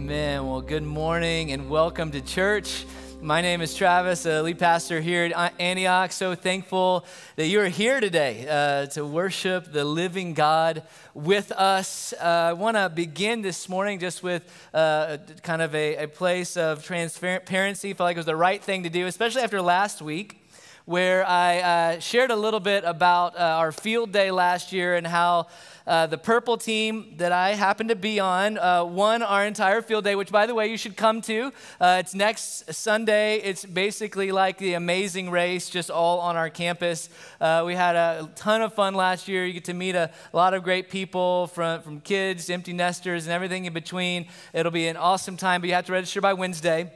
Amen. Well, good morning and welcome to church. My name is Travis, a lead pastor here at Antioch. So thankful that you are here today uh, to worship the living God with us. Uh, I want to begin this morning just with uh, kind of a, a place of transparency. I felt like it was the right thing to do, especially after last week where I uh, shared a little bit about uh, our field day last year and how uh, the purple team that I happen to be on uh, won our entire field day, which, by the way, you should come to. Uh, it's next Sunday. It's basically like the amazing race, just all on our campus. Uh, we had a ton of fun last year. You get to meet a, lot of great people from, from kids, empty nesters, and everything in between. It'll be an awesome time, but you have to register by Wednesday.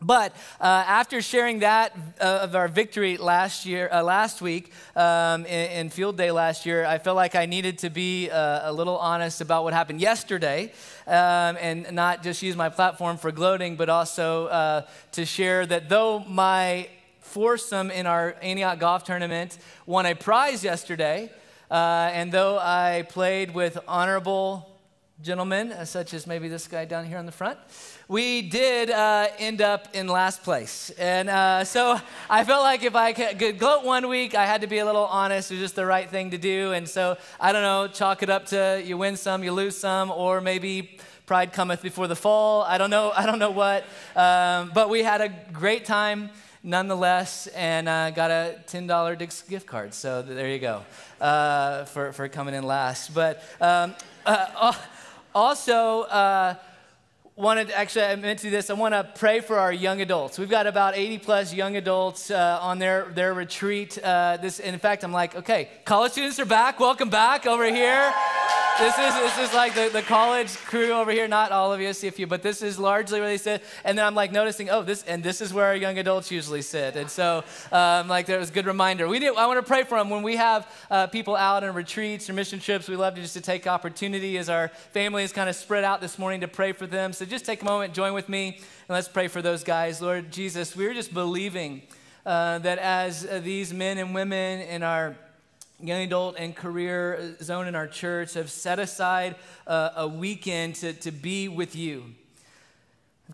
But uh, after sharing that uh, of our victory last year, uh, last week um, in, in, Field Day last year, I felt like I needed to be uh, a little honest about what happened yesterday, um, and not just use my platform for gloating, but also uh, to share that though my foursome in our Antioch golf tournament won a prize yesterday, uh, and though I played with honorable gentlemen, such as maybe this guy down here on the front we did uh, end up in last place. And uh, so I felt like if I could gloat one week, I had to be a little honest. It was just the right thing to do. And so I don't know, chalk it up to you win some, you lose some, or maybe pride cometh before the fall. I don't know. I don't know what. Um, but we had a great time nonetheless and uh, got a $10 Dick's gift card. So there you go uh, for, for coming in last. But um, uh, also, uh, wanted actually i meant to do this. I want to pray for our young adults. We've got about 80 plus young adults uh, on their, their retreat uh, this in fact i'm like okay college students are back. Welcome back over here. This is this is like the, the college crew over here. Not all of you see a few but this is largely where they sit. And then i'm like noticing oh this and this is where our young adults usually sit. And so um, like there was a good reminder. We do i want to pray for them when we have uh, people out on retreats or mission trips we love to just to take opportunity as our family is kind of spread out this morning to pray for them so just take a moment join with me and let's pray for those guys lord jesus we're just believing uh, that as uh, these men and women in our young adult and career zone in our church have set aside uh, a weekend to, to be with you.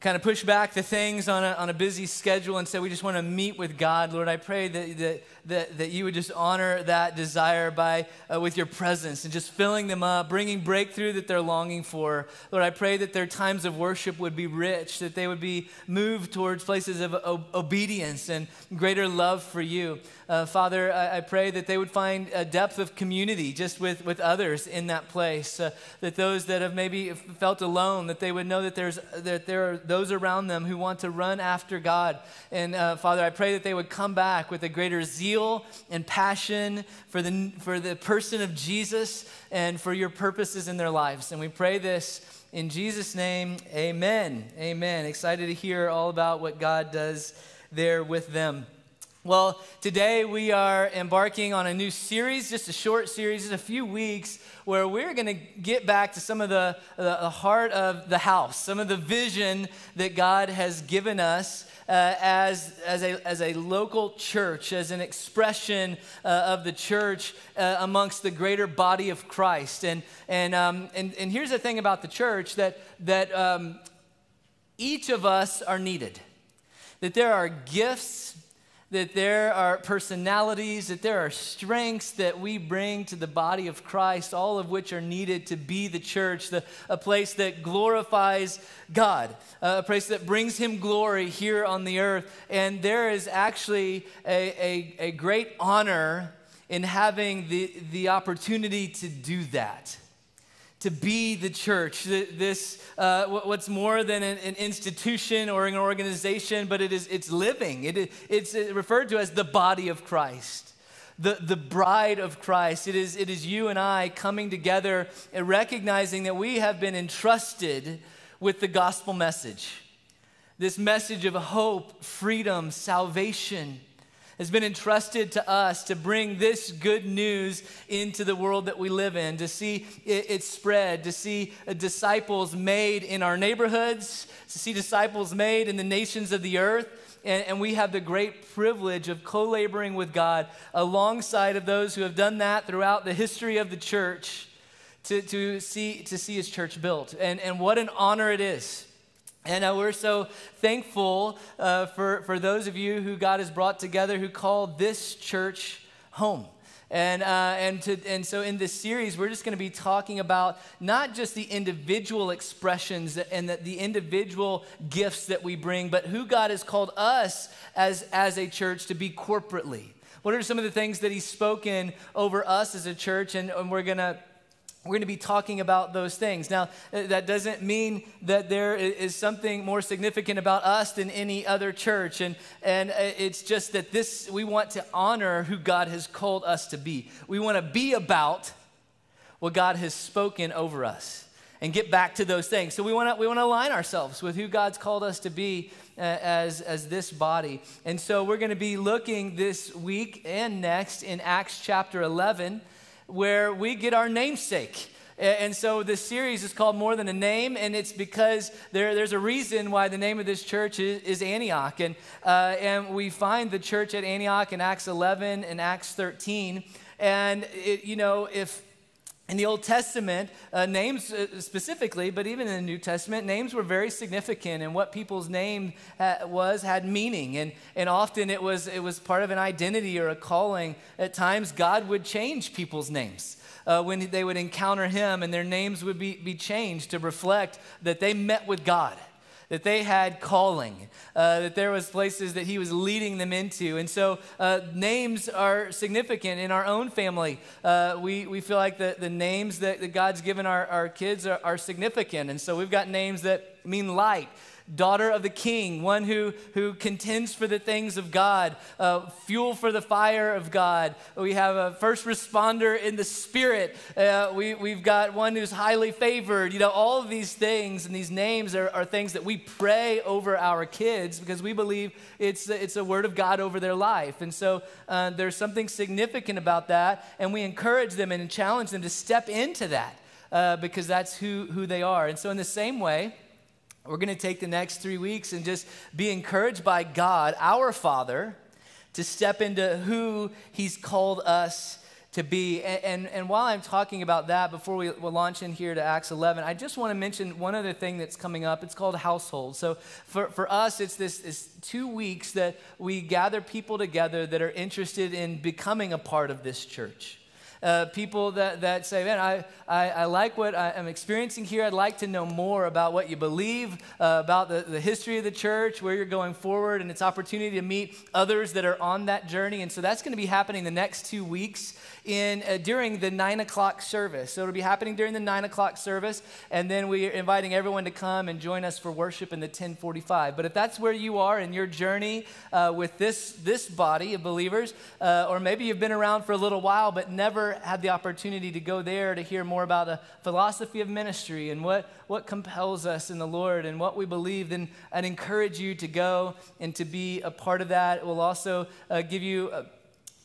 Kind of pushed back the things on a, on a busy schedule and said we just want to meet with God. Lord, I pray that, that that, that you would just honor that desire by uh, with your presence and just filling them up, bringing breakthrough that they're longing for. Lord, I pray that their times of worship would be rich, that they would be moved towards places of o- obedience and greater love for you. Uh, Father, I, I, pray that they would find a depth of community just with, with others in that place. Uh, that those that have maybe felt alone, that they would know that there's that there are those around them who want to run after God. And uh, Father, I pray that they would come back with a greater zeal zeal and passion for the, for the person of Jesus and for your purposes in their lives. And we pray this in Jesus' name. Amen. Amen. Excited to hear all about what God does there with them. Well, today we are embarking on a new series, just a short series, just a few weeks, where we're going to get back to some of the, the heart of the house, some of the vision that God has given us uh, as, as, a, as a local church, as an expression uh, of the church uh, amongst the greater body of Christ. And, and, um, and, and here's the thing about the church that, that um, each of us are needed, that there are gifts that there are personalities, that there are strengths that we bring to the body of Christ, all of which are needed to be the church, the, a place that glorifies God, a place that brings Him glory here on the earth. And there is actually a, a, a great honor in having the, the opportunity to do that to be the church. This, uh, what's more than an, an, institution or an organization, but it is, it's living. It, it's referred to as the body of Christ. The, the bride of Christ. It is, it is you and I coming together and recognizing that we have been entrusted with the gospel message. This message of hope, freedom, salvation has been entrusted to us to bring this good news into the world that we live in, to see it, spread, to see uh, disciples made in our neighborhoods, to see disciples made in the nations of the earth. And, and, we have the great privilege of co laboring with God alongside of those who have done that throughout the history of the church to, to, see, to see his church built. And, and what an honor it is And uh, we're so thankful uh, for, for those of you who God has brought together who call this church home. And, uh, and, to, and so in this series, we're just going to be talking about not just the individual expressions and the, the individual gifts that we bring, but who God has called us as, as a church to be corporately. What are some of the things that He's spoken over us as a church? And, and we're going to we're going to be talking about those things. Now, uh, that doesn't mean that there is something more significant about us than any other church. And, and uh, it's just that this, we want to honor who God has called us to be. We want to be about what God has spoken over us and get back to those things. So we want to, we want to align ourselves with who God's called us to be uh, as, as this body. And so we're going to be looking this week and next in Acts chapter 11 where we get our namesake. And so this series is called More Than a Name, and it's because there, there's a reason why the name of this church is, is Antioch. And, uh, and we find the church at Antioch in Acts 11 and Acts 13. And, it, you know, if in the Old Testament, uh, names uh, specifically, but even in the New Testament, names were very significant, and what people's name ha- was had meaning, and, and often it was, it was part of an identity or a calling. At times, God would change people's names. Uh, when they would encounter him, and their names would be, be changed to reflect that they met with God that they had calling, uh, that there was places that he was leading them into. And so uh, names are significant in our own family. Uh, we, we feel like the, the names that, that God's given our, our kids are, are significant. And so we've got names that mean light daughter of the king, one who, who contends for the things of God, uh, fuel for the fire of God. We have a first responder in the spirit. Uh, we, we've got one who's highly favored. You know, all of these things and these names are, are things that we pray over our kids because we believe it's, it's a word of God over their life. And so uh, there's something significant about that, and we encourage them and challenge them to step into that. Uh, because that's who, who they are. And so, in the same way, we're going to take the next three weeks and just be encouraged by God, our Father, to step into who He's called us to be. And, and, and, while I'm talking about that, before we will launch in here to Acts 11, I just want to mention one other thing that's coming up. It's called household. So for, for us, it's this, this two weeks that we gather people together that are interested in becoming a part of this church uh, people that, that say, man, I, I, I like what I am experiencing here. I'd like to know more about what you believe, uh, about the, the history of the church, where you're going forward, and its opportunity to meet others that are on that journey. And so that's going to be happening the next two weeks in, uh, during the nine o'clock service. So it'll be happening during the nine o'clock service, and then we're inviting everyone to come and join us for worship in the 1045. But if that's where you are in your journey uh, with this, this body of believers, uh, or maybe you've been around for a little while but never had the opportunity to go there to hear more about the philosophy of ministry and what, what compels us in the Lord and what we believe, then I'd encourage you to go and to be a part of that. It will also uh, give you uh,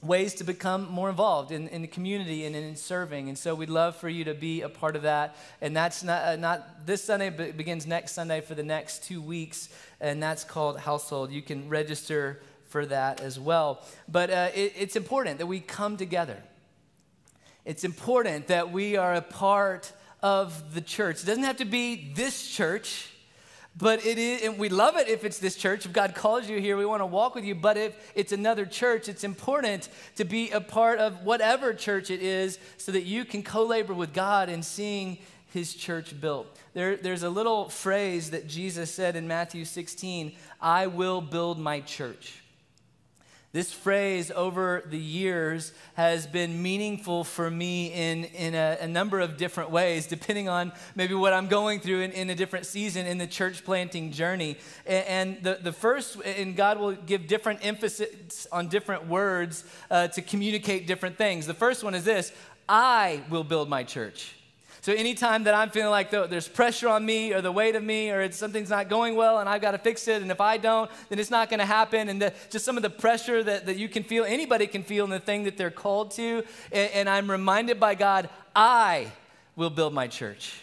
ways to become more involved in, in the community and in serving. And so we'd love for you to be a part of that. And that's not, uh, not this Sunday, but begins next Sunday for the next two weeks. And that's called Household. You can register for that as well. But uh, it, it's important that we come together. It's important that we are a part of the church. It doesn't have to be this church, but it is, and we love it if it's this church. If God calls you here, we want to walk with you. But if it's another church, it's important to be a part of whatever church it is so that you can co labor with God in seeing his church built. There, there's a little phrase that Jesus said in Matthew 16 I will build my church. This phrase over the years has been meaningful for me in, in a, a, number of different ways, depending on maybe what I'm going through in, in a different season in the church planting journey. And, and the, the first, and God will give different emphasis on different words uh, to communicate different things. The first one is this I will build my church. So anytime that I'm feeling like there's pressure on me or the weight of me or something's not going well and I've got to fix it, and if I don't, then it's not going to happen. And the, just some of the pressure that, that you can feel, anybody can feel in the thing that they're called to. And, and I'm reminded by God, I will build my church.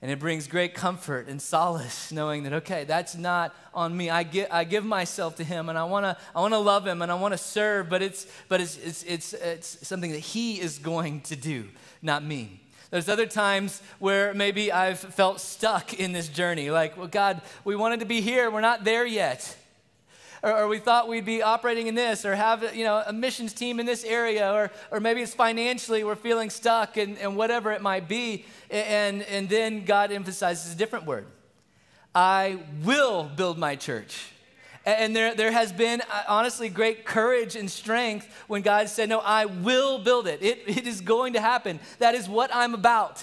And it brings great comfort and solace knowing that, okay, that's not on me. I, give, I give myself to him and I want to I wanna love him and I want to serve, but, it's, but it's, it's, it's, it's something that he is going to do, not me. There's other times where maybe I've felt stuck in this journey. Like, well, God, we wanted to be here, we're not there yet. Or, or, we thought we'd be operating in this, or have you know a missions team in this area, or or maybe it's financially we're feeling stuck, and, and whatever it might be. And and then God emphasizes a different word. I will build my church. And there, there has been, uh, honestly, great courage and strength when God said, No, I will build it. It, it is going to happen. That is what I'm about.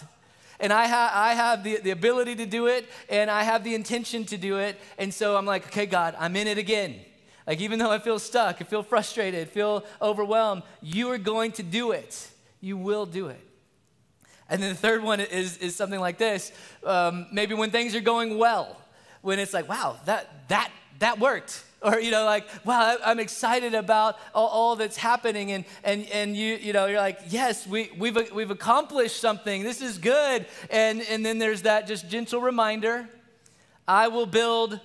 And I, ha- I have the, the ability to do it, and I have the intention to do it. And so I'm like, Okay, God, I'm in it again. Like, even though I feel stuck, I feel frustrated, feel overwhelmed, you are going to do it. You will do it. And then the third one is, is something like this um, maybe when things are going well, when it's like, wow, that, that that worked. Or you know like wow i'm excited about all, that's happening. And and and you you know you're like yes we we've we've accomplished something. This is good. And and then there's that just gentle reminder i will build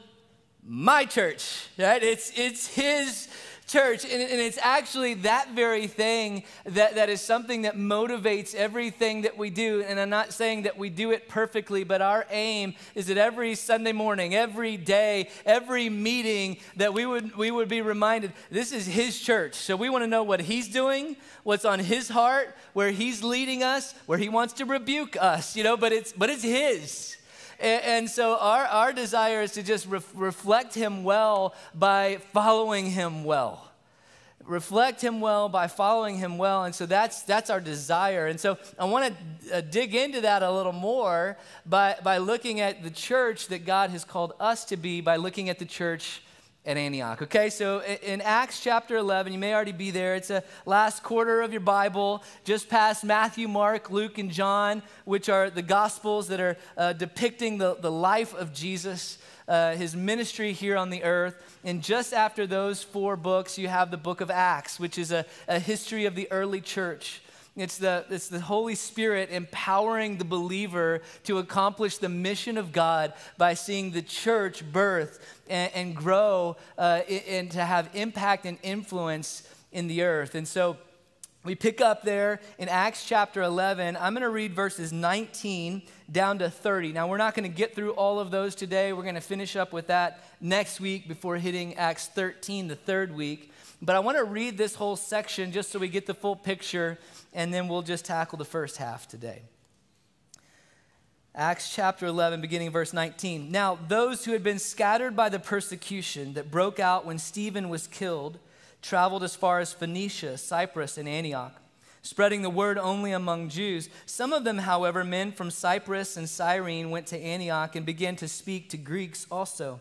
my church right? It's it's his church. And, and, it's actually that very thing that, that is something that motivates everything that we do. And I'm not saying that we do it perfectly, but our aim is that every Sunday morning, every day, every meeting, that we would, we would be reminded this is His church. So we want to know what He's doing, what's on His heart, where He's leading us, where He wants to rebuke us, you know, but it's, but it's His. And, and so our, our desire is to just reflect Him well by following Him well. Reflect him well by following him well and so that's that's our desire. And so i want to uh, dig into that a little more by by looking at the church that god has called us to be by looking at the church at Antioch. Okay, so in Acts chapter 11, you may already be there. It's a last quarter of your Bible, just past Matthew, Mark, Luke, and John, which are the Gospels that are uh, depicting the, the life of Jesus, uh, his ministry here on the earth. And just after those four books, you have the book of Acts, which is a, a history of the early church. It's the, it's the Holy Spirit empowering the believer to accomplish the mission of God by seeing the church birth and, and grow uh, and to have impact and influence in the earth. And so we pick up there in Acts chapter 11. I'm going to read verses 19 down to 30. Now, we're not going to get through all of those today. We're going to finish up with that next week before hitting Acts 13, the third week. But I want to read this whole section just so we get the full picture, and then we'll just tackle the first half today. Acts chapter 11, beginning verse 19. Now, those who had been scattered by the persecution that broke out when Stephen was killed traveled as far as Phoenicia, Cyprus, and Antioch, spreading the word only among Jews. Some of them, however, men from Cyprus and Cyrene, went to Antioch and began to speak to Greeks also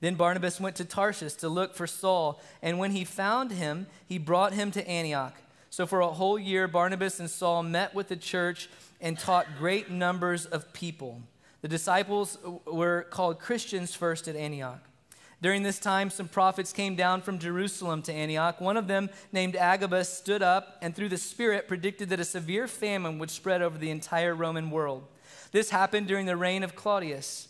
Then Barnabas went to Tarshish to look for Saul, and when he found him, he brought him to Antioch. So for a whole year, Barnabas and Saul met with the church and taught great numbers of people. The disciples were called Christians first at Antioch. During this time, some prophets came down from Jerusalem to Antioch. One of them, named Agabus, stood up and through the Spirit predicted that a severe famine would spread over the entire Roman world. This happened during the reign of Claudius.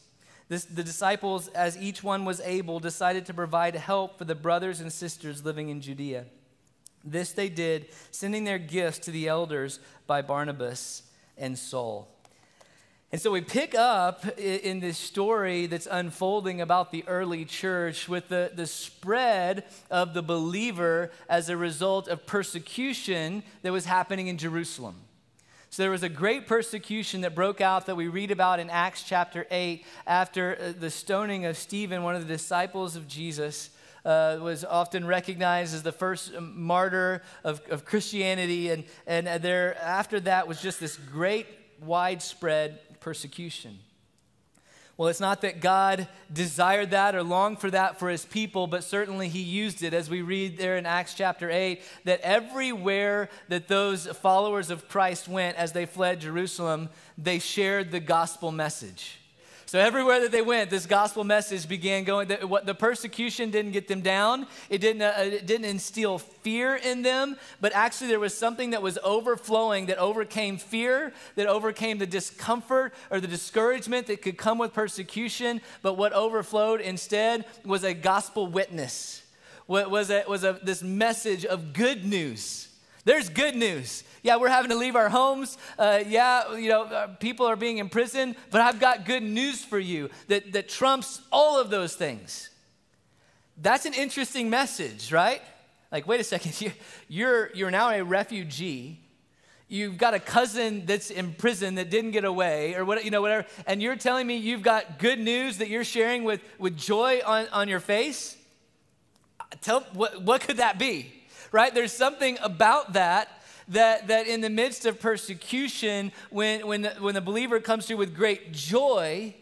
This, the disciples, as each one was able, decided to provide help for the brothers and sisters living in Judea. This they did, sending their gifts to the elders by Barnabas and Saul. And so we pick up in this story that's unfolding about the early church with the, the spread of the believer as a result of persecution that was happening in Jerusalem. So there was a great persecution that broke out that we read about in Acts chapter 8 after uh, the stoning of Stephen, one of the disciples of Jesus. Uh, was often recognized as the first martyr of, of Christianity, and, and there after that was just this great widespread persecution. Well, it's not that God desired that or longed for that for his people, but certainly he used it, as we read there in Acts chapter 8, that everywhere that those followers of Christ went as they fled Jerusalem, they shared the gospel message. So everywhere that they went, this gospel message began going. The, what, the persecution didn't get them down. It didn't, uh, it didn't instill fear in them, but actually there was something that was overflowing that overcame fear, that overcame the discomfort or the discouragement that could come with persecution. But what overflowed instead was a gospel witness. What was was a, this message of good news. There's good news. Yeah, we're having to leave our homes. Uh, yeah, you know, uh, people are being imprisoned, but I've got good news for you that, that trumps all of those things. That's an interesting message, right? Like, wait a second, you're, you're now a refugee. You've got a cousin that's in prison that didn't get away, or what, you know, whatever, and you're telling me you've got good news that you're sharing with, with joy on, on your face? Tell, what, what could that be? Right? There's something about that that, that in the midst of persecution, when, when, the, when the believer comes through with great joy,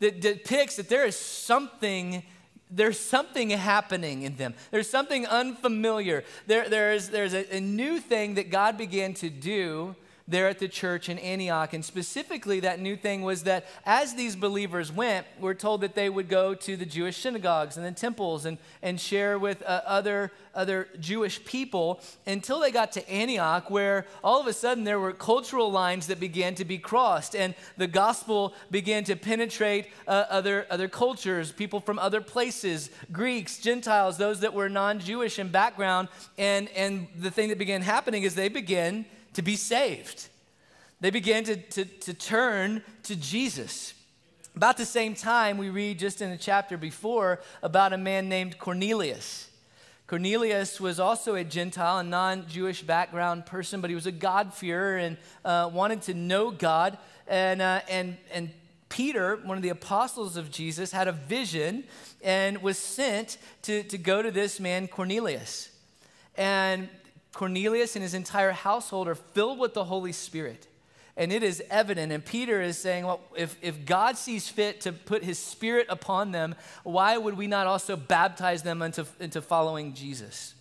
that depicts that there is something there's something happening in them. There's something unfamiliar. There, there's there's a, a new thing that God began to do there at the church in Antioch. And specifically, that new thing was that as these believers went, we're told that they would go to the Jewish synagogues and the temples and, and share with uh, other, other Jewish people until they got to Antioch, where all of a sudden there were cultural lines that began to be crossed, and the gospel began to penetrate uh, other, other cultures, people from other places, Greeks, Gentiles, those that were non Jewish in background. And, and the thing that began happening is they began to be saved. They began to, to, to turn to Jesus. About the same time, we read just in the chapter before about a man named Cornelius. Cornelius was also a Gentile, a non Jewish background person, but he was a God-fearer and uh, wanted to know God. And, uh, and, and Peter, one of the apostles of Jesus, had a vision and was sent to, to go to this man, Cornelius. And Cornelius and his entire household are filled with the Holy Spirit. And it is evident. And Peter is saying, well, if, if God sees fit to put his spirit upon them, why would we not also baptize them into, into following Jesus?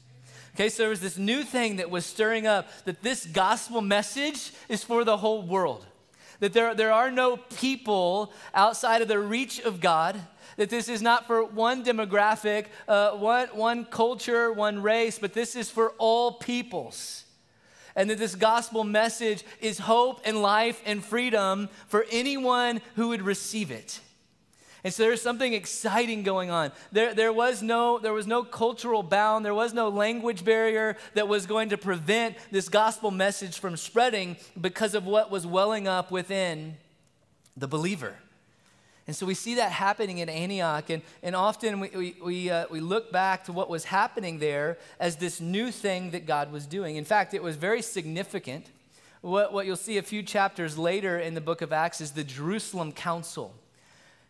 Okay, so there was this new thing that was stirring up that this gospel message is for the whole world. That there, there are no people outside of the reach of God that this is not for one demographic, uh, one, one culture, one race, but this is for all peoples. And that this gospel message is hope and life and freedom for anyone who would receive it. And so there's something exciting going on. There, there, was no, there was no cultural bound, there was no language barrier that was going to prevent this gospel message from spreading because of what was welling up within the believer. And so we see that happening in Antioch, and, and often we, we, we, uh, we look back to what was happening there as this new thing that God was doing. In fact, it was very significant. What, what you'll see a few chapters later in the book of Acts is the Jerusalem Council.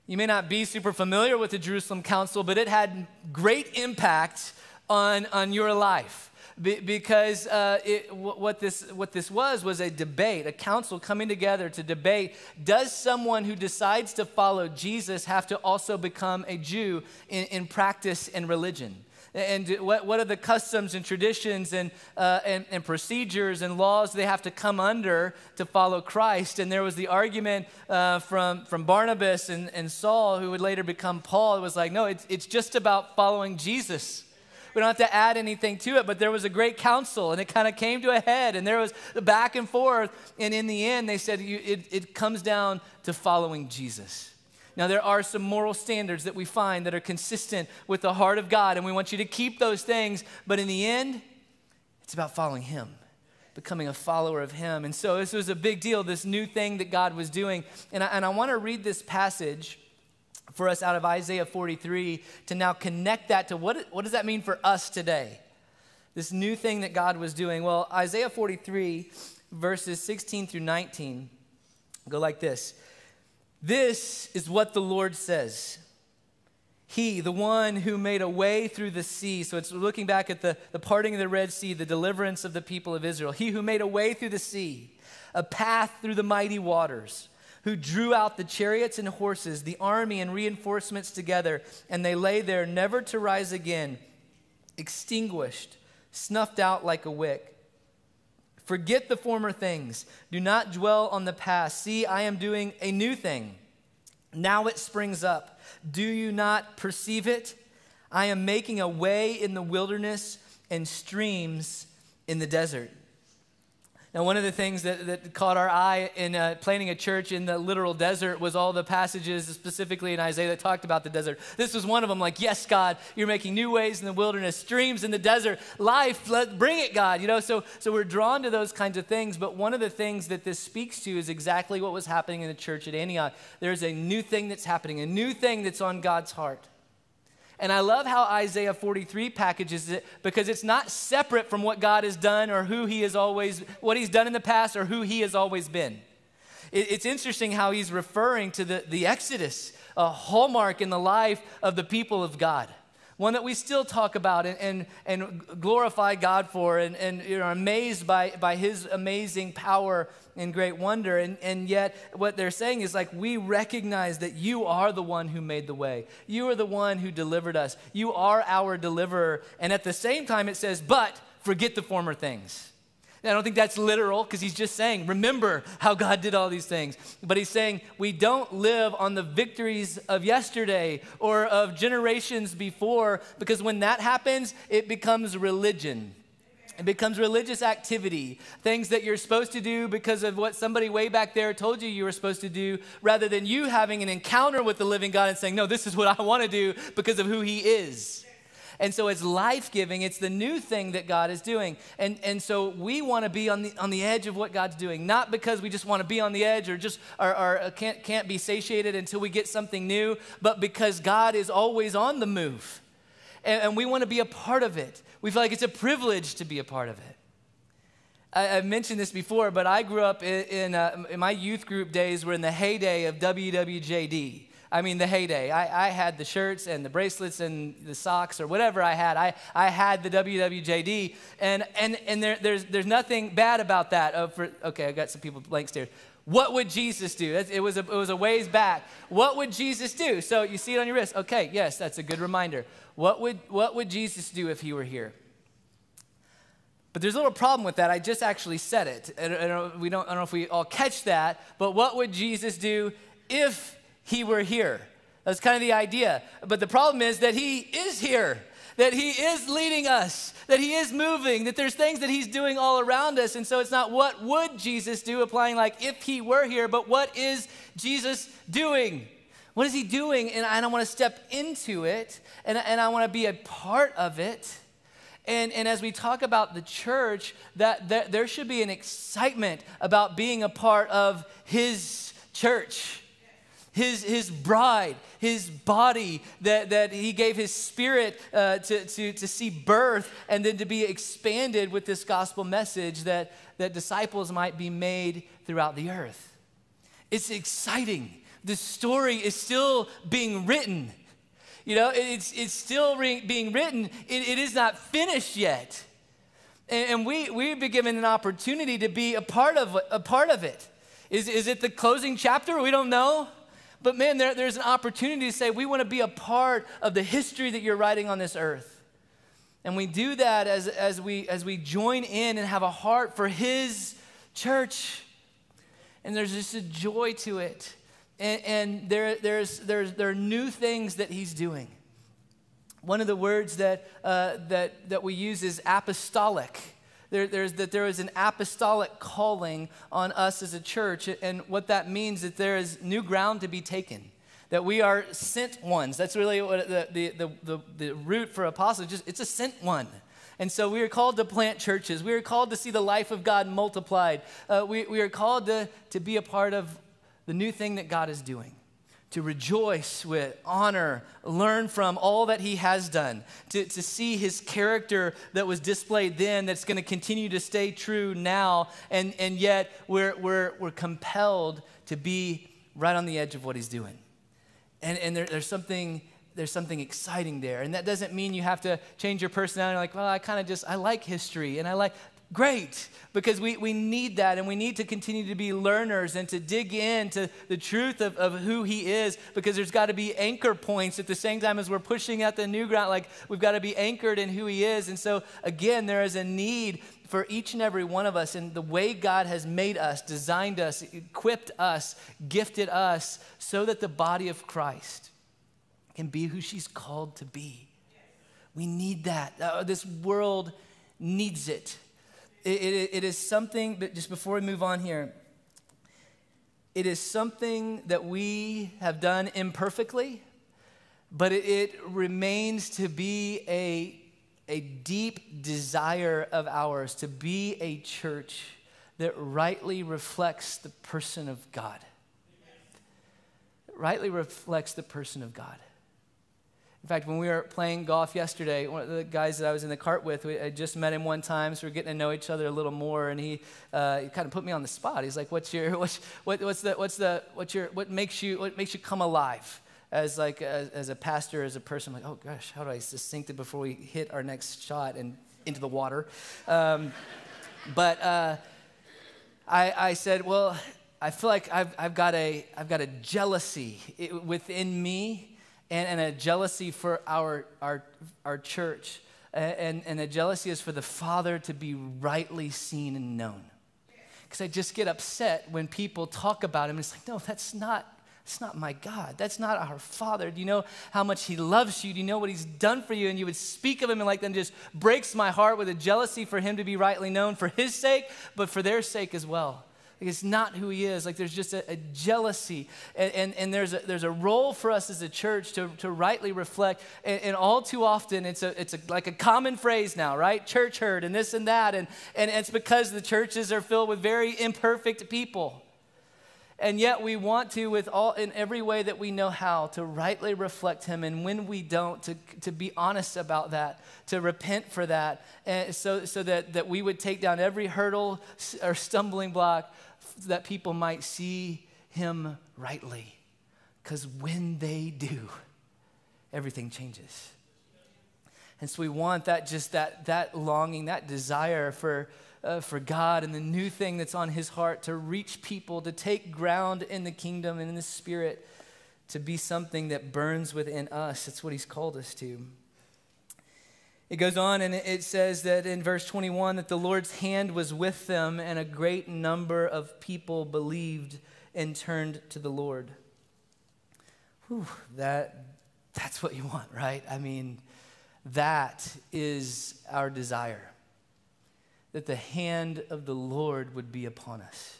You may not be super familiar with the Jerusalem Council, but it had great impact on, on your life. Be, because uh, it, what, this, what this was was a debate, a council coming together to debate does someone who decides to follow Jesus have to also become a Jew in, in practice and religion? and what, what are the customs and traditions and, uh, and, and, procedures and laws they have to come under to follow Christ. And there was the argument uh, from, from Barnabas and, and Saul, who would later become Paul. It was like, no, it's, it's just about following Jesus. We don't have to add anything to it, but there was a great council and it kind of came to a head and there was the back and forth. And in the end, they said it, it comes down to following Jesus. Now, there are some moral standards that we find that are consistent with the heart of God, and we want you to keep those things. But in the end, it's about following Him, becoming a follower of Him. And so, this was a big deal, this new thing that God was doing. And I, and I want to read this passage for us out of Isaiah 43 to now connect that to what, what does that mean for us today? This new thing that God was doing. Well, Isaiah 43, verses 16 through 19, go like this This is what the Lord says. He, the one who made a way through the sea. So it's looking back at the, the parting of the Red Sea, the deliverance of the people of Israel. He who made a way through the sea, a path through the mighty waters who drew out the chariots and horses, the army and reinforcements together, and they lay there never to rise again, extinguished, snuffed out like a wick. Forget the former things. Do not dwell on the past. See, I am doing a new thing. Now it springs up. Do you not perceive it? I am making a way in the wilderness and streams in the desert. Now, one of the things that, that caught our eye in uh, planting a church in the literal desert was all the passages, specifically in Isaiah, that talked about the desert. This was one of them, like, yes, God, you're making new ways in the wilderness, streams in the desert, life, let, bring it, God. You know, so, so we're drawn to those kinds of things. But one of the things that this speaks to is exactly what was happening in the church at Antioch. There's a new thing that's happening, a new thing that's on God's heart. And I love how Isaiah 43 packages it because it's not separate from what God has done or who he has always, what he's done in the past or who he has always been. It, it's interesting how he's referring to the, the Exodus, a hallmark in the life of the people of God one that we still talk about and, and, and glorify God for and, and you know, are amazed by, by his amazing power and great wonder. And, and yet, what they're saying is like, we recognize that you are the one who made the way. You are the one who delivered us. You are our deliverer. And at the same time, it says, but forget the former things. I don't think that's literal because he's just saying, remember how God did all these things. But he's saying we don't live on the victories of yesterday or of generations before because when that happens, it becomes religion. It becomes religious activity, things that you're supposed to do because of what somebody way back there told you you were supposed to do, rather than you having an encounter with the living God and saying, No, this is what I want to do because of who He is. And so it's life giving, it's the new thing that God is doing. And, and so we want to be on the, on the edge of what God's doing, not because we just want to be on the edge or just or, or uh, can't, can't be satiated until we get something new, but because God is always on the move. And, and we want to be a part of it. We feel like it's a privilege to be a part of it. I, have mentioned this before, but I grew up in, in, uh, in my youth group days were in the heyday of WWJD. I mean, the heyday. I, I had the shirts and the bracelets and the socks or whatever I had. I, I had the WWJD. And, and, and there, there's, there's nothing bad about that. Uh, for, okay, I got some people blank stares. What would Jesus do? It was, a, it was a ways back. What would Jesus do? So you see it on your wrist. Okay, yes, that's a good reminder. What would, what would Jesus do if he were here? But there's a little problem with that. I just actually said it. I don't, we don't, I don't know if we all catch that, but what would Jesus do if he were here. That's kind of the idea. But the problem is that he is here, that he is leading us, that he is moving, that there's things that he's doing all around us. And so it's not what would Jesus do, applying like if he were here, but what is Jesus doing? What is he doing? And I want to step into it, and, and I want to be a part of it. And, and as we talk about the church, that, that there should be an excitement about being a part of his church his, his bride, his body, that, that he gave his spirit uh, to, to, to see birth and then to be expanded with this gospel message that, that disciples might be made throughout the earth. It's exciting. The story is still being written. You know, it's, it's still re- being written, it, it is not finished yet. And, and we, we've been given an opportunity to be a part of, a part of it. Is, is it the closing chapter? We don't know. But man, there, there's an opportunity to say, we want to be a part of the history that you're writing on this earth. And we do that as, as, we, as we join in and have a heart for His church. And there's just a joy to it. And, and there, there's, there's, there are new things that He's doing. One of the words that, uh, that, that we use is apostolic there, there's, that there is an apostolic calling on us as a church. And what that means is that there is new ground to be taken. That we are sent ones. That's really what the, the, the, the, root for apostle. Just it's a sent one. And so we are called to plant churches. We are called to see the life of God multiplied. Uh, we, we are called to, to be a part of the new thing that God is doing to rejoice with, honor, learn from all that he has done, to, to see his character that was displayed then that's going to continue to stay true now, and, and yet we're, we're, we're compelled to be right on the edge of what he's doing. And, and there, there's something there's something exciting there. And that doesn't mean you have to change your personality like, well, I kind of just, I like history and I like, Great, because we, we need that and we need to continue to be learners and to dig into the truth of, of who He is because there's got to be anchor points at the same time as we're pushing at the new ground. Like we've got to be anchored in who He is. And so, again, there is a need for each and every one of us and the way God has made us, designed us, equipped us, gifted us so that the body of Christ can be who she's called to be. We need that. Uh, this world needs it. It, it. it is something, but just before we move on here, it is something that we have done imperfectly, but it, it remains to be a, a deep desire of ours to be a church that rightly reflects the person of God. Rightly reflects the person of God. In fact, when we were playing golf yesterday, one of the guys that I was in the cart with, we, I just met him one time, so we are getting to know each other a little more, and he, uh, he kind of put me on the spot. He's like, "What's your what's what, what's the what's the what's your what makes you what makes you come alive?" As like as, as a pastor, as a person, I'm like, "Oh gosh, how do I succinct it before we hit our next shot and into the water?" Um, but uh, I, I said, "Well, I feel like I've, I've got a I've got a jealousy within me." And, and a jealousy for our, our, our church. And, and a jealousy is for the Father to be rightly seen and known. Because I just get upset when people talk about him. It's like, no, that's not that's not my God. That's not our Father. Do you know how much He loves you? Do you know what He's done for you? And you would speak of Him and like then just breaks my heart with a jealousy for Him to be rightly known for His sake, but for their sake as well. Like it's not who he is. Like there's just a, a jealousy. And, and, and, there's, a, there's a role for us as a church to, to rightly reflect. And, and all too often, it's, a, it's a, like a common phrase now, right? Church hurt and this and that. And, and it's because the churches are filled with very imperfect people. And yet we want to, with all in every way that we know how, to rightly reflect him. And when we don't, to, to be honest about that, to repent for that, and so, so that, that we would take down every hurdle or stumbling block that people might see him rightly. Because when they do, everything changes. And so we want that just that, that longing, that desire for, uh, for God and the new thing that's on his heart to reach people, to take ground in the kingdom and in the spirit, to be something that burns within us. That's what he's called us to. It goes on and it says that in verse 21 that the Lord's hand was with them and a great number of people believed and turned to the Lord. Whew, that, that's what you want, right? I mean, that is our desire. That the hand of the Lord would be upon us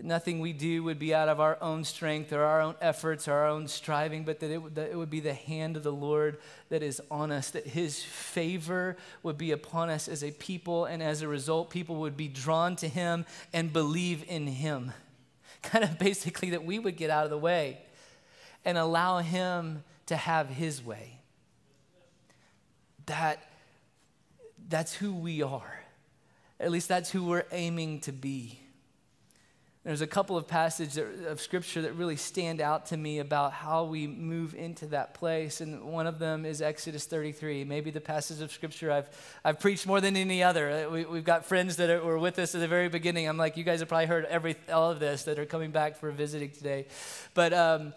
nothing we do would be out of our own strength or our own efforts or our own striving, but that it, would, that it would be the hand of the Lord that is on us, that His favor would be upon us as a people, and as a result, people would be drawn to Him and believe in Him. Kind of basically that we would get out of the way and allow Him to have His way. That, that's who we are. At least that's who we're aiming to be. There's a couple of passages of scripture that really stand out to me about how we move into that place. And one of them is Exodus 33, maybe the passage of scripture I've, I've preached more than any other. Uh, we, have got friends that are, were with us at the very beginning. I'm like, you guys have probably heard every, all of this that are coming back for visiting today. But um,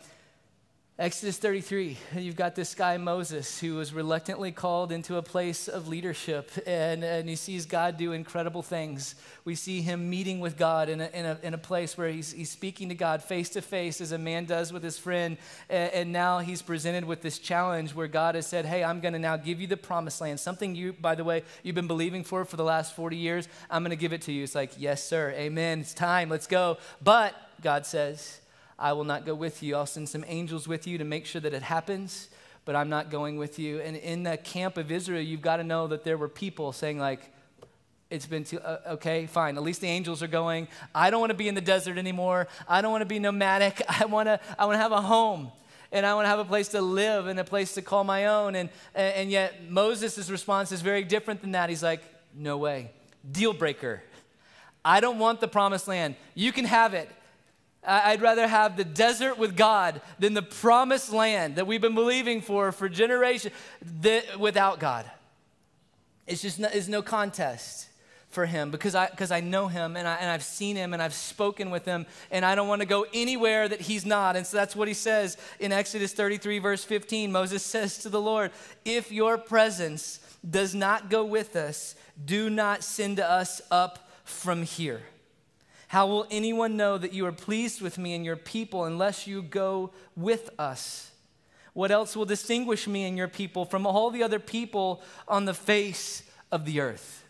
Exodus 33, you've got this guy Moses who was reluctantly called into a place of leadership, and, and he sees God do incredible things. We see him meeting with God in a, in a, in a place where he's, he's speaking to God face to face as a man does with his friend. And, and now he's presented with this challenge where God has said, Hey, I'm going to now give you the promised land. Something you, by the way, you've been believing for for the last 40 years. I'm going to give it to you. It's like, Yes, sir. Amen. It's time. Let's go. But, God says, I will not go with you. I'll send some angels with you to make sure that it happens, but I'm not going with you. And in the camp of Israel, you've got to know that there were people saying, like, it's been too, uh, okay, fine. At least the angels are going. I don't want to be in the desert anymore. I don't want to be nomadic. I want to, I want to have a home and I want to have a place to live and a place to call my own. And, and yet Moses' response is very different than that. He's like, no way. Deal breaker. I don't want the promised land. You can have it. I'd rather have the desert with God than the promised land that we've been believing for for generations without God. It's just no, it's no contest. for him because I, because I know him and, I, and I've seen him and I've spoken with him and I don't want to go anywhere that he's not. And so that's what he says in Exodus 33, verse 15. Moses says to the Lord, If your presence does not go with us, do not send us up from here. How will anyone know that you are pleased with me and your people unless you go with us? What else will distinguish me and your people from all the other people on the face of the earth?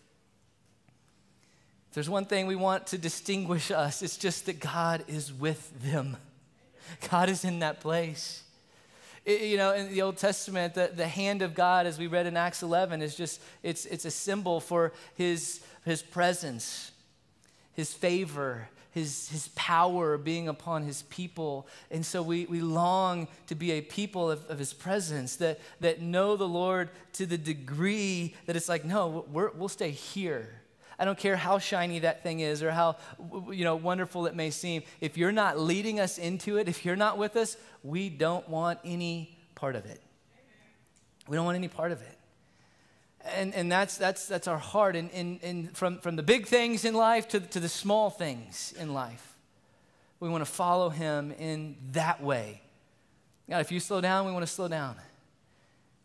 If there's one thing we want to distinguish us, it's just that God is with them. God is in that place. It, you know, in the Old Testament, the, the hand of God, as we read in Acts 11, is just, it's, it's a symbol for his, his presence, his favor, his, his power being upon his people. And so we, we long to be a people of, of his presence that, that know the Lord to the degree that it's like, no, we will stay here I don't care how shiny that thing is or how you know wonderful it may seem. If you're not leading us into it, if you're not with us, we don't want any part of it. We don't want any part of it. And, and that's, that's, that's our heart. And, and, and from, from the big things in life to, to the small things in life, we want to follow him in that way. God, if you slow down, we want to slow down.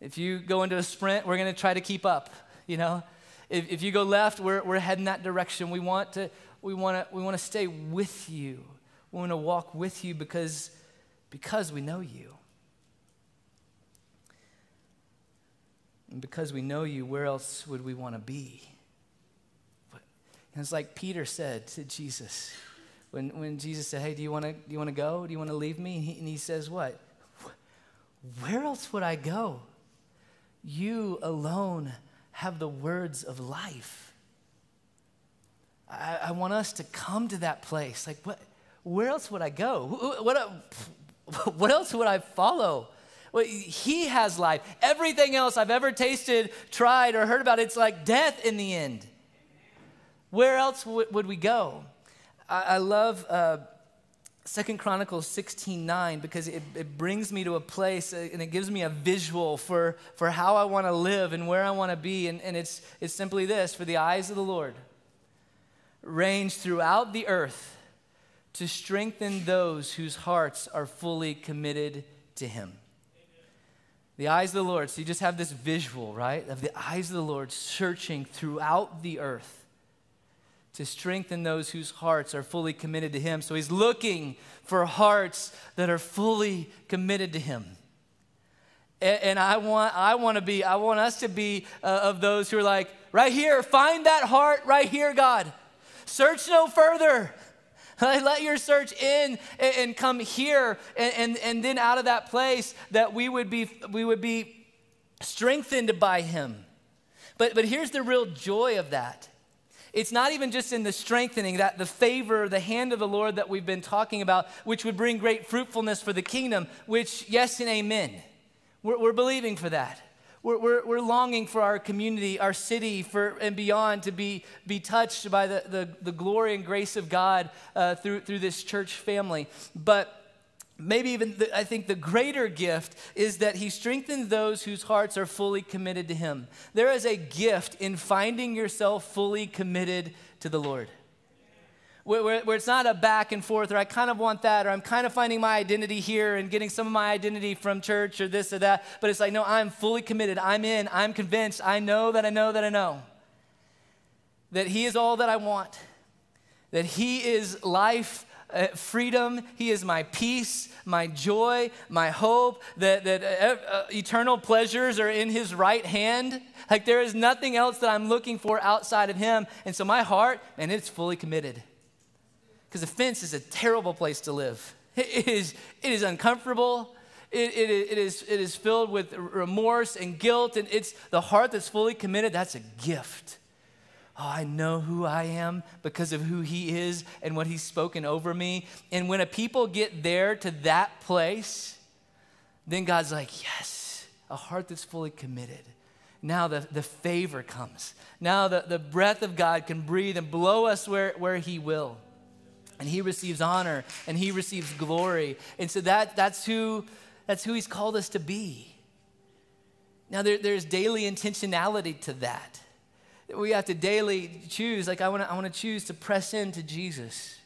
If you go into a sprint, we're going to try to keep up, you know? If, if you go left, we're, we're heading that direction. We want to, we want to, we want to stay with you. We want to walk with you because, because we know you. And because we know you, where else would we want to be? And it's like Peter said to Jesus when, when Jesus said, Hey, do you want to do you want to go? Do you want to leave me? And he, and he says, What? Where else would I go? You alone have the words of life. I, I want us to come to that place. Like, what, where else would I go? What, what else would I follow? Well, he has life. Everything else I've ever tasted, tried, or heard about, it's like death in the end. Where else w- would we go? I, I love uh, Second Chronicles 16 9 because it, it brings me to a place uh, and it gives me a visual for, for how I want to live and where I want to be. And, and it's, it's simply this for the eyes of the Lord range throughout the earth to strengthen those whose hearts are fully committed to Him. The eyes of the Lord. So you just have this visual, right? Of the eyes of the Lord searching throughout the earth to strengthen those whose hearts are fully committed to Him. So He's looking for hearts that are fully committed to Him. And, and I want, I want to be, I want us to be uh, of those who are like, right here, find that heart right here, God. Search no further. Let your search in and, come here, and, and, and then out of that place that we would be, we would be strengthened by Him. But, but here's the real joy of that it's not even just in the strengthening, that the favor, the hand of the Lord that we've been talking about, which would bring great fruitfulness for the kingdom, which, yes and amen. We're, we're believing for that. We're, we're, we're, longing for our community, our city, for, and beyond to be, be touched by the, the, the glory and grace of God uh, through, through this church family. But maybe even the, I think the greater gift is that he strengthens those whose hearts are fully committed to him. There is a gift in finding yourself fully committed to the Lord. Where, where, where, it's not a back and forth, or I kind of want that, or I'm kind of finding my identity here and getting some of my identity from church or this or that. But it's like, no, I'm fully committed. I'm in. I'm convinced. I know that I know that I know that He is all that I want, that He is life uh, freedom. He is my peace, my joy, my hope, that, that uh, uh, eternal pleasures are in His right hand. Like there is nothing else that I'm looking for outside of Him. And so my heart, and it's fully committed. Because a fence is a terrible place to live. It is, it is uncomfortable. It, it, it, is, it is filled with remorse and guilt, and it's the heart that's fully committed. That's a gift. Oh, I know who I am because of who He is and what He's spoken over me. And when a people get there to that place, then God's like, yes, a heart that's fully committed. Now the, the favor comes. Now the, the breath of God can breathe and blow us where, where He will. And He receives honor and He receives glory. And so that, that's, who, that's who He's called us to be. Now there, there's daily intentionality to that we have to daily choose. Like, I want to I wanna choose to press into Jesus.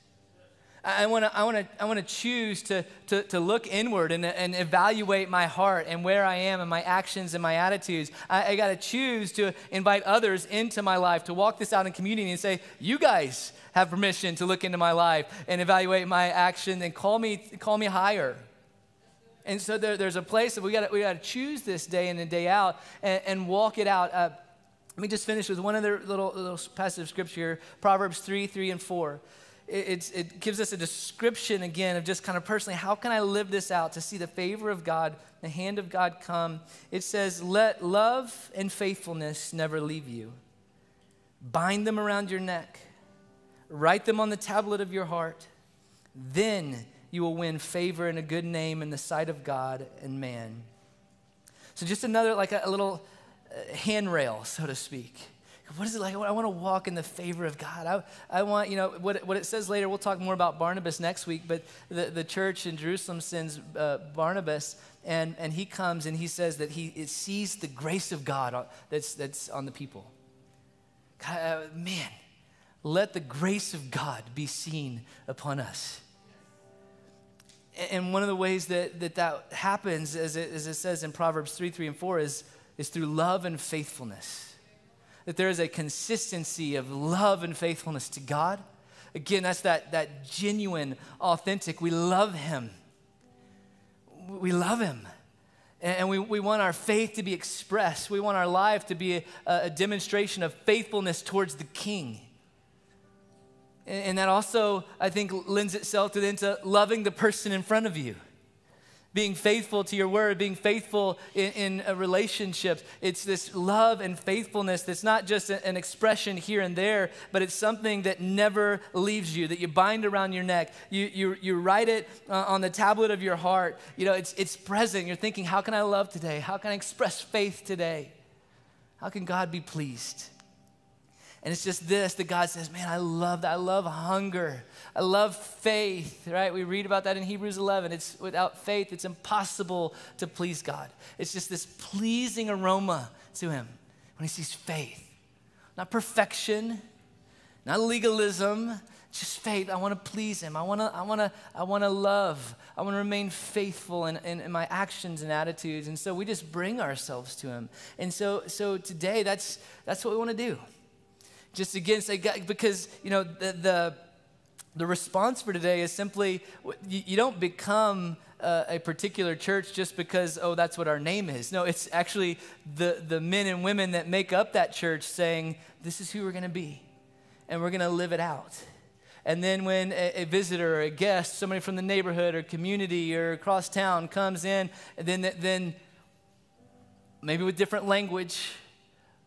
I want to I wanna, I wanna choose to, to, to look inward and, and evaluate my heart and where I am and my actions and my attitudes. I, I got to choose to invite others into my life, to walk this out in community and say, You guys have permission to look into my life and evaluate my action and call me, call me higher. And so there, there's a place that we got we to choose this day in and day out and, and walk it out. Uh, let me just finish with one other little, little passage of scripture Proverbs 3 3 and 4 it, it gives us a description again of just kind of personally how can I live this out to see the favor of God, the hand of God come. It says, Let love and faithfulness never leave you. Bind them around your neck, write them on the tablet of your heart. Then you will win favor and a good name in the sight of God and man. So, just another, like a, a little uh, handrail, so to speak what is it like? I want to walk in the favor of God. I, I want, you know, what, what it says later, we'll talk more about Barnabas next week, but the, the church in Jerusalem sends uh, Barnabas, and, and he comes and he says that he sees the grace of God that's, that's on the people. God, uh, man, let the grace of God be seen upon us. And one of the ways that that, that happens, as it, as it says in Proverbs 3 3 and 4, is, is through love and faithfulness that there is a consistency of love and faithfulness to God. Again, that's that, that genuine, authentic. We love Him. We love Him. And we, we want our faith to be expressed. We want our life to be a, a demonstration of faithfulness towards the King. And, and that also, I think, lends itself to, into loving the person in front of you being faithful to your word, being faithful in, in relationships. It's this love and faithfulness that's not just an expression here and there, but it's something that never leaves you, that you bind around your neck. You, you, you write it uh, on the tablet of your heart. You know, it's, it's present. You're thinking, how can I love today? How can I express faith today? How can God be pleased? And it's just this that God says, man, I love that. I love hunger. I love faith, right? We read about that in Hebrews 11. It's without faith, it's impossible to please God. It's just this pleasing aroma to Him when He sees faith. Not perfection, not legalism, just faith. I want to please Him. I want to, I want to, I want to love. I want to remain faithful in, in, in, my actions and attitudes. And so we just bring ourselves to Him. And so, so today, that's, that's what we want to do just again say, because, you know, the, the, the response for today is simply you, you don't become uh, a particular church just because, oh, that's what our name is. No, it's actually the, the men and women that make up that church saying, this is who we're going to be, and we're going to live it out. And then when a, a, visitor or a guest, somebody from the neighborhood or community or across town comes in, then, then maybe with different language,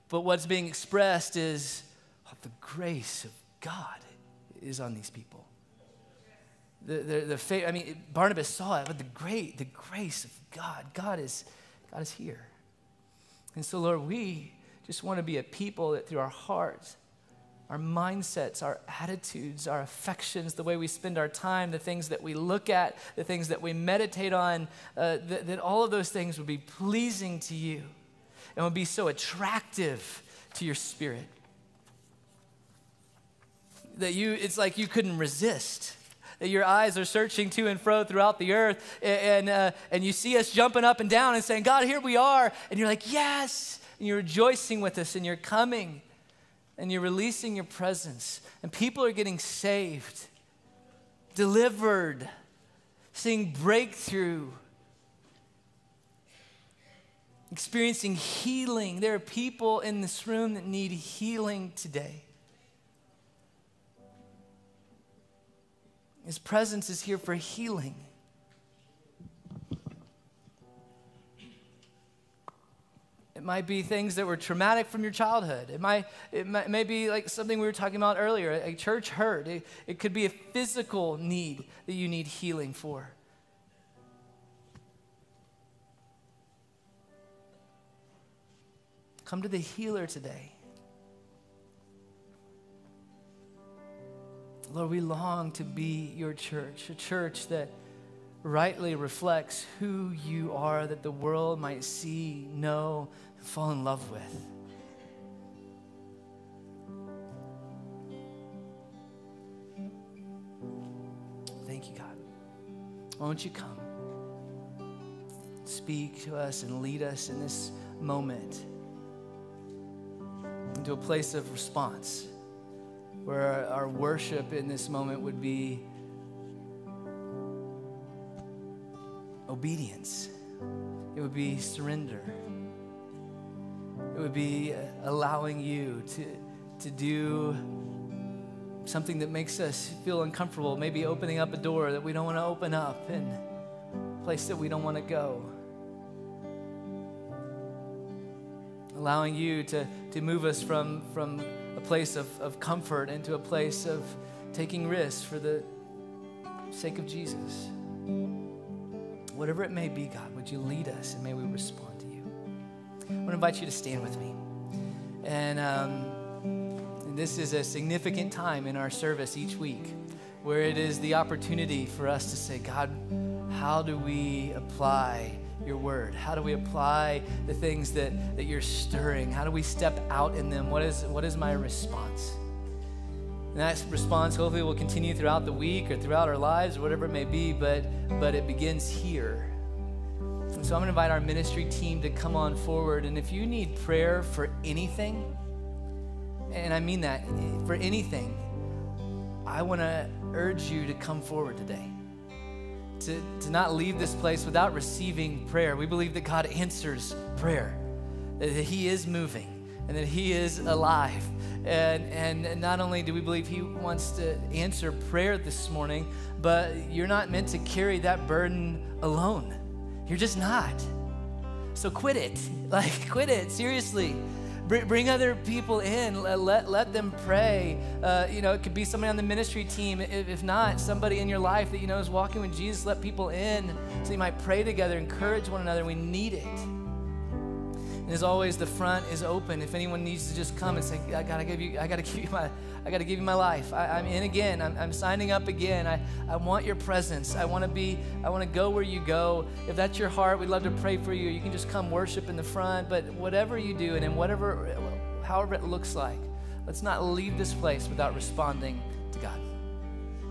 but what's being expressed is, the grace of God is on these people. The, the, the I mean, Barnabas saw it, but the great, the grace of God, God is, God is here. And so, Lord, we just want to be a people that through our hearts, our mindsets, our attitudes, our affections, the way we spend our time, the things that we look at, the things that we meditate on, uh, that, that all of those things would be pleasing to you and would be so attractive to your spirit that you, it's like you couldn't resist. That your eyes are searching to and fro throughout the earth, and, uh, and you see us jumping up and down and saying, God, here we are. And you're like, Yes. And you're rejoicing with us, and you're coming, and you're releasing your presence. And people are getting saved, delivered, seeing breakthrough, experiencing healing. There are people in this room that need healing today. His presence is here for healing. It might be things that were traumatic from your childhood. It might, it might may be like something we were talking about earlier, a church hurt. It, it could be a physical need that you need healing for. Come to the healer today. Lord, we long to be your church, a church that rightly reflects who you are, that the world might see, know, and fall in love with. Thank you, God. Won't you come? Speak to us and lead us in this moment into a place of response where our, worship in this moment would be obedience, it would be surrender, it would be uh, allowing you to, to do something that makes us feel uncomfortable, maybe opening up a door that we don't want to open up and a place that we don't want to go. Allowing you to, to move us from, from a place of, of comfort into a place of taking risks for the sake of Jesus. Whatever it may be, God, would you lead us and may we respond to you? I want to invite you to stand with me. And, um, and this is a significant time in our service each week where it is the opportunity for us to say, God, how do we apply your word? How do we apply the things that, that you're stirring? How do we step out in them? What is, what is my response? And that response hopefully will continue throughout the week or throughout our lives or whatever it may be, but, but it begins here. And so I'm going to invite our ministry team to come on forward. And if you need prayer for anything, and I mean that, for anything, I want to urge you to come forward today to, to not leave this place without receiving prayer. We believe that God answers prayer, that He is moving, and that He is alive. And, and not only do we believe He wants to answer prayer this morning, but you're not meant to carry that burden alone. You're just not. So quit it. Like, quit it, seriously. Bring, other people in. Let, let, them pray. Uh, you know, it could be somebody on the ministry team. If, if not, somebody in your life that you know is walking with Jesus. Let people in so you might pray together, encourage one another. We need it. And as always, the front is open. If anyone needs to just come and say, "I gotta give you, I gotta give you my, I gotta give you my life. I, am in again. I'm, I'm, signing up again. I, I want your presence. I want to be. I want to go where you go. If that's your heart, we'd love to pray for you. You can just come worship in the front. But whatever you do, and in whatever, however it looks like, let's not leave this place without responding to.